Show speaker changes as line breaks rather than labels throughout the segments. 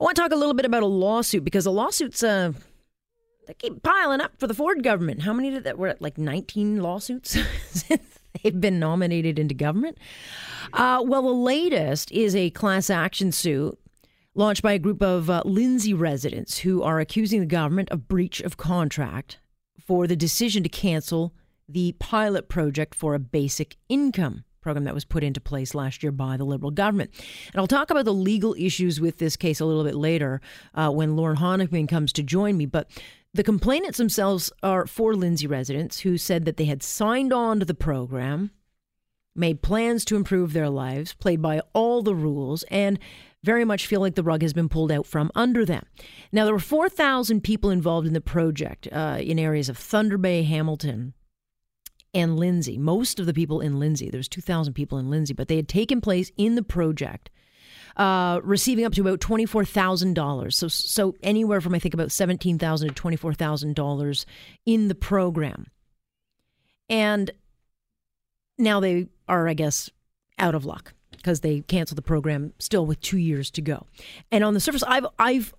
I want to talk a little bit about a lawsuit because the lawsuits uh they keep piling up for the Ford government. How many did that were like 19 lawsuits since they've been nominated into government? Uh, well, the latest is a class action suit launched by a group of uh, Lindsay residents who are accusing the government of breach of contract for the decision to cancel the pilot project for a basic income program that was put into place last year by the Liberal government. And I'll talk about the legal issues with this case a little bit later uh, when Lorne Honickman comes to join me. But the complainants themselves are four Lindsay residents who said that they had signed on to the program, made plans to improve their lives, played by all the rules, and very much feel like the rug has been pulled out from under them. Now, there were 4,000 people involved in the project uh, in areas of Thunder Bay, Hamilton, and Lindsay. Most of the people in Lindsay, there's 2,000 people in Lindsay, but they had taken place in the project uh, receiving up to about twenty four thousand dollars. So so anywhere from I think about $17,000 to twenty four thousand dollars in the program, and now they are I guess out of luck because they canceled the program still with two years to go. And on the surface, I've I've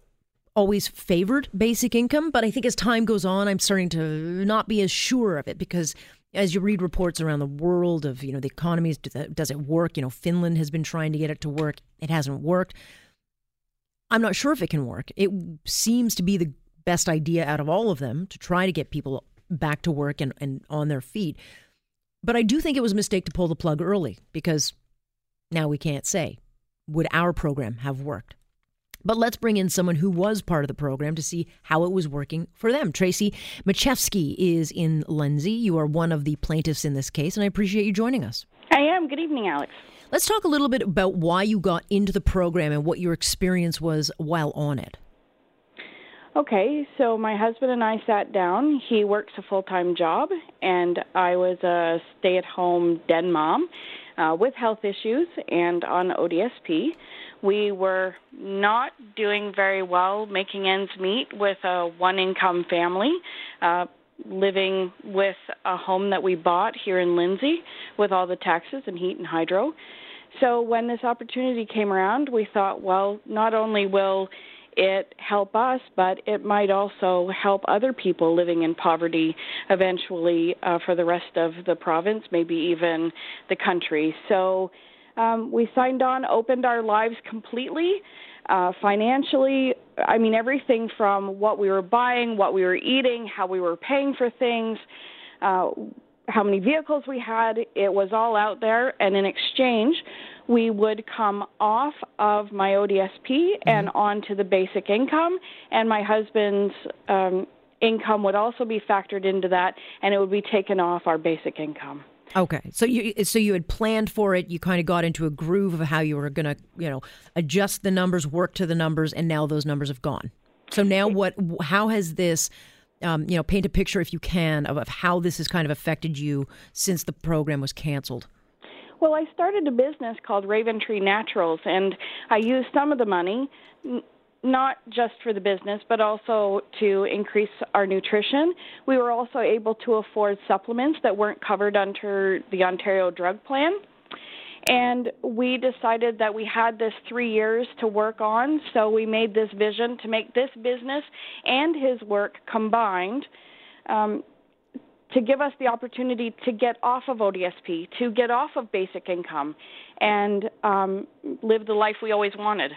always favored basic income, but I think as time goes on, I'm starting to not be as sure of it because as you read reports around the world of you know the economies does it work? You know finland has been trying to get it to work. It hasn't worked. I'm not sure if it can work. It seems to be the best idea out of all of them to try to get people back to work and, and on their feet. But i do think it was a mistake to pull the plug early because now we can't say would our program have worked but let's bring in someone who was part of the program to see how it was working for them. Tracy Machevsky is in Lindsay. You are one of the plaintiffs in this case, and I appreciate you joining us.
I am. Good evening, Alex.
Let's talk a little bit about why you got into the program and what your experience was while on it.
Okay, so my husband and I sat down. He works a full time job, and I was a stay at home den mom uh, with health issues and on ODSP we were not doing very well making ends meet with a one income family. Uh, living with a home that we bought here in Lindsay with all the taxes and heat and hydro. So when this opportunity came around, we thought, well, not only will it help us, but it might also help other people living in poverty eventually uh, for the rest of the province, maybe even the country. So um, we signed on, opened our lives completely. Uh, financially, I mean, everything from what we were buying, what we were eating, how we were paying for things, uh, how many vehicles we had, it was all out there. And in exchange, we would come off of my ODSP mm-hmm. and onto the basic income, and my husband's um, income would also be factored into that, and it would be taken off our basic income.
Okay, so you so you had planned for it. You kind of got into a groove of how you were going to, you know, adjust the numbers, work to the numbers, and now those numbers have gone. So now, what? How has this? Um, you know, paint a picture if you can of, of how this has kind of affected you since the program was canceled.
Well, I started a business called Raven Tree Naturals, and I used some of the money not just for the business, but also to increase our nutrition. We were also able to afford supplements that weren't covered under the Ontario Drug Plan. And we decided that we had this three years to work on, so we made this vision to make this business and his work combined um, to give us the opportunity to get off of ODSP, to get off of basic income, and um, live the life we always wanted.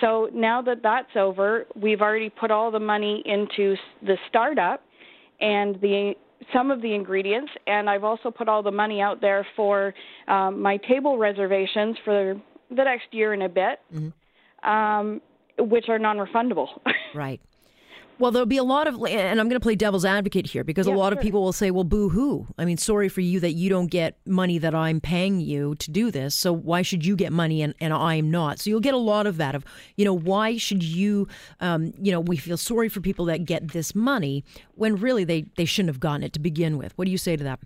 So now that that's over, we've already put all the money into the startup and the some of the ingredients, and I've also put all the money out there for um, my table reservations for the next year and a bit, mm-hmm. um, which are non-refundable.
right. Well, there'll be a lot of, and I'm going to play devil's advocate here because
Yeah,
a lot
sure.
of people will say, well, boo hoo. I mean, sorry for you that you don't get money that I'm paying you to do this. So why should you get money and, and I'm not? So you'll get a lot of that of, you know, why should you, um, you know, we feel sorry for people that get this money when really they, they shouldn't have gotten it to begin with. What do you say to that?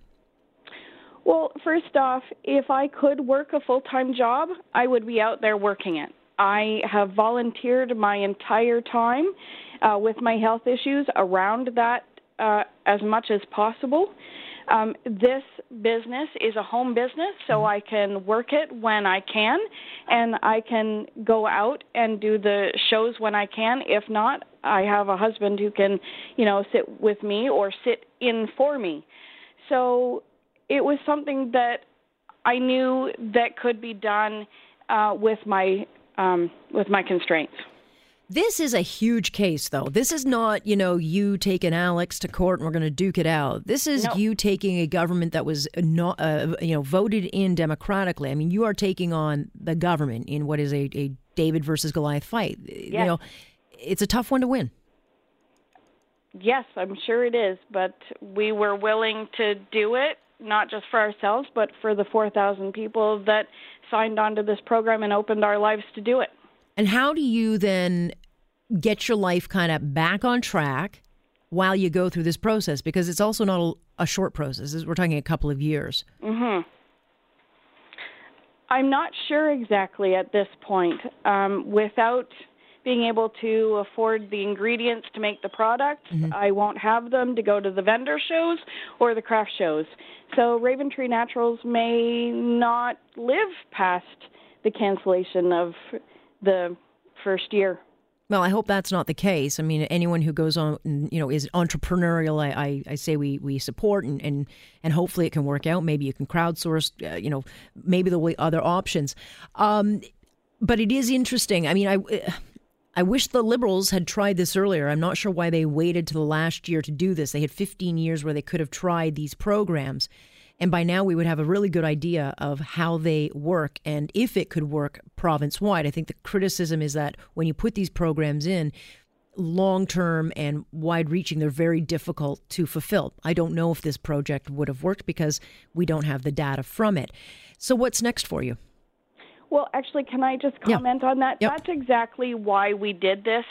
Well, first off, if I could work a full time job, I would be out there working it. I have volunteered my entire time uh, with my health issues around that uh, as much as possible. Um, this business is a home business, so I can work it when I can, and I can go out and do the shows when I can. If not, I have a husband who can, you know, sit with me or sit in for me. So it was something that I knew that could be done uh, with my um, with my constraints.
This is a huge case, though. This is not, you know, you taking Alex to court and we're going to duke it out. This is
No.
you taking a government that was not, uh, you know, voted in democratically. I mean, you are taking on the government in what is a, a David versus Goliath fight. You know, it's a tough one to win.
Yes, I'm sure it is, but we were willing to do it, not just for ourselves, but for the 4,000 people that signed on to this program and opened our lives to do it.
And how do you then get your life kind of back on track while you go through this process? Because it's also not a, a short process. We're talking a couple of years.
I'm not sure exactly at this point. Um, without being able to afford the ingredients to make the product, I won't have them to go to the vendor shows or the craft shows. So Raven Tree Naturals may not live past the cancellation of the first year.
Well, I hope that's not the case. I mean, anyone who goes on, you know, is entrepreneurial, I, I, I say we, we support and, and, and hopefully it can work out. Maybe you can crowdsource, uh, you know, maybe there'll be other options. Um, but it is interesting. I mean, I, I wish the Liberals had tried this earlier. I'm not sure why they waited to the last year to do this. They had 15 years where they could have tried these programs. And by now, we would have a really good idea of how they work and if it could work province wide. I think the criticism is that when you put these programs in, long term and wide reaching, they're very difficult to fulfill. I don't know if this project would have worked because we don't have the data from it. So, what's next for you?
Well, actually, can I just
Yeah.
comment on that?
Yep.
That's exactly why we did this,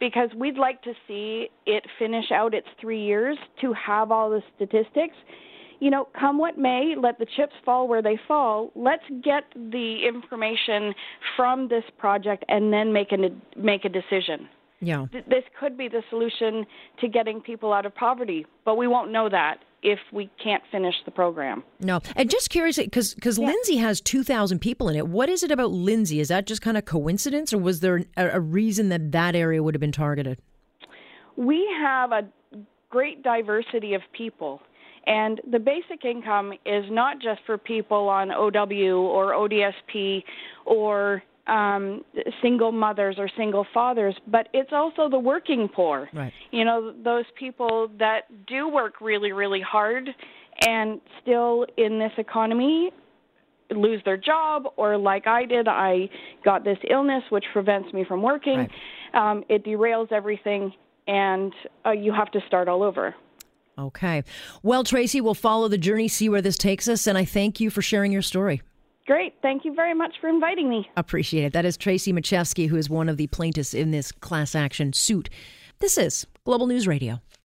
because we'd like to see it finish out its three years to have all the statistics. You know, come what may, let the chips fall where they fall. Let's get the information from this project and then make a make a decision.
Yeah.
Th- This could be the solution to getting people out of poverty, but we won't know that if we can't finish the program.
No, and just curious because because Lindsay has two thousand people in it. What is it about Lindsay? Is that just kind of coincidence, or was there a, a reason that that area would have been targeted?
we have a great diversity of people. And the basic income is not just for people on OW or ODSP or um, single mothers or single fathers, but it's also the working poor.
Right.
You know, those people that do work really, really hard and still in this economy lose their job, or like I did, I got this illness which prevents me from working.
Right.
Um, it derails everything, and uh, you have to start all over.
Okay. Well, Tracy, we'll follow the journey, see where this takes us, and I thank you for sharing your story.
Great. Thank you very much for inviting me.
Appreciate it. That is Tracy Machewski, who is one of the plaintiffs in this class action suit. This is Global News Radio.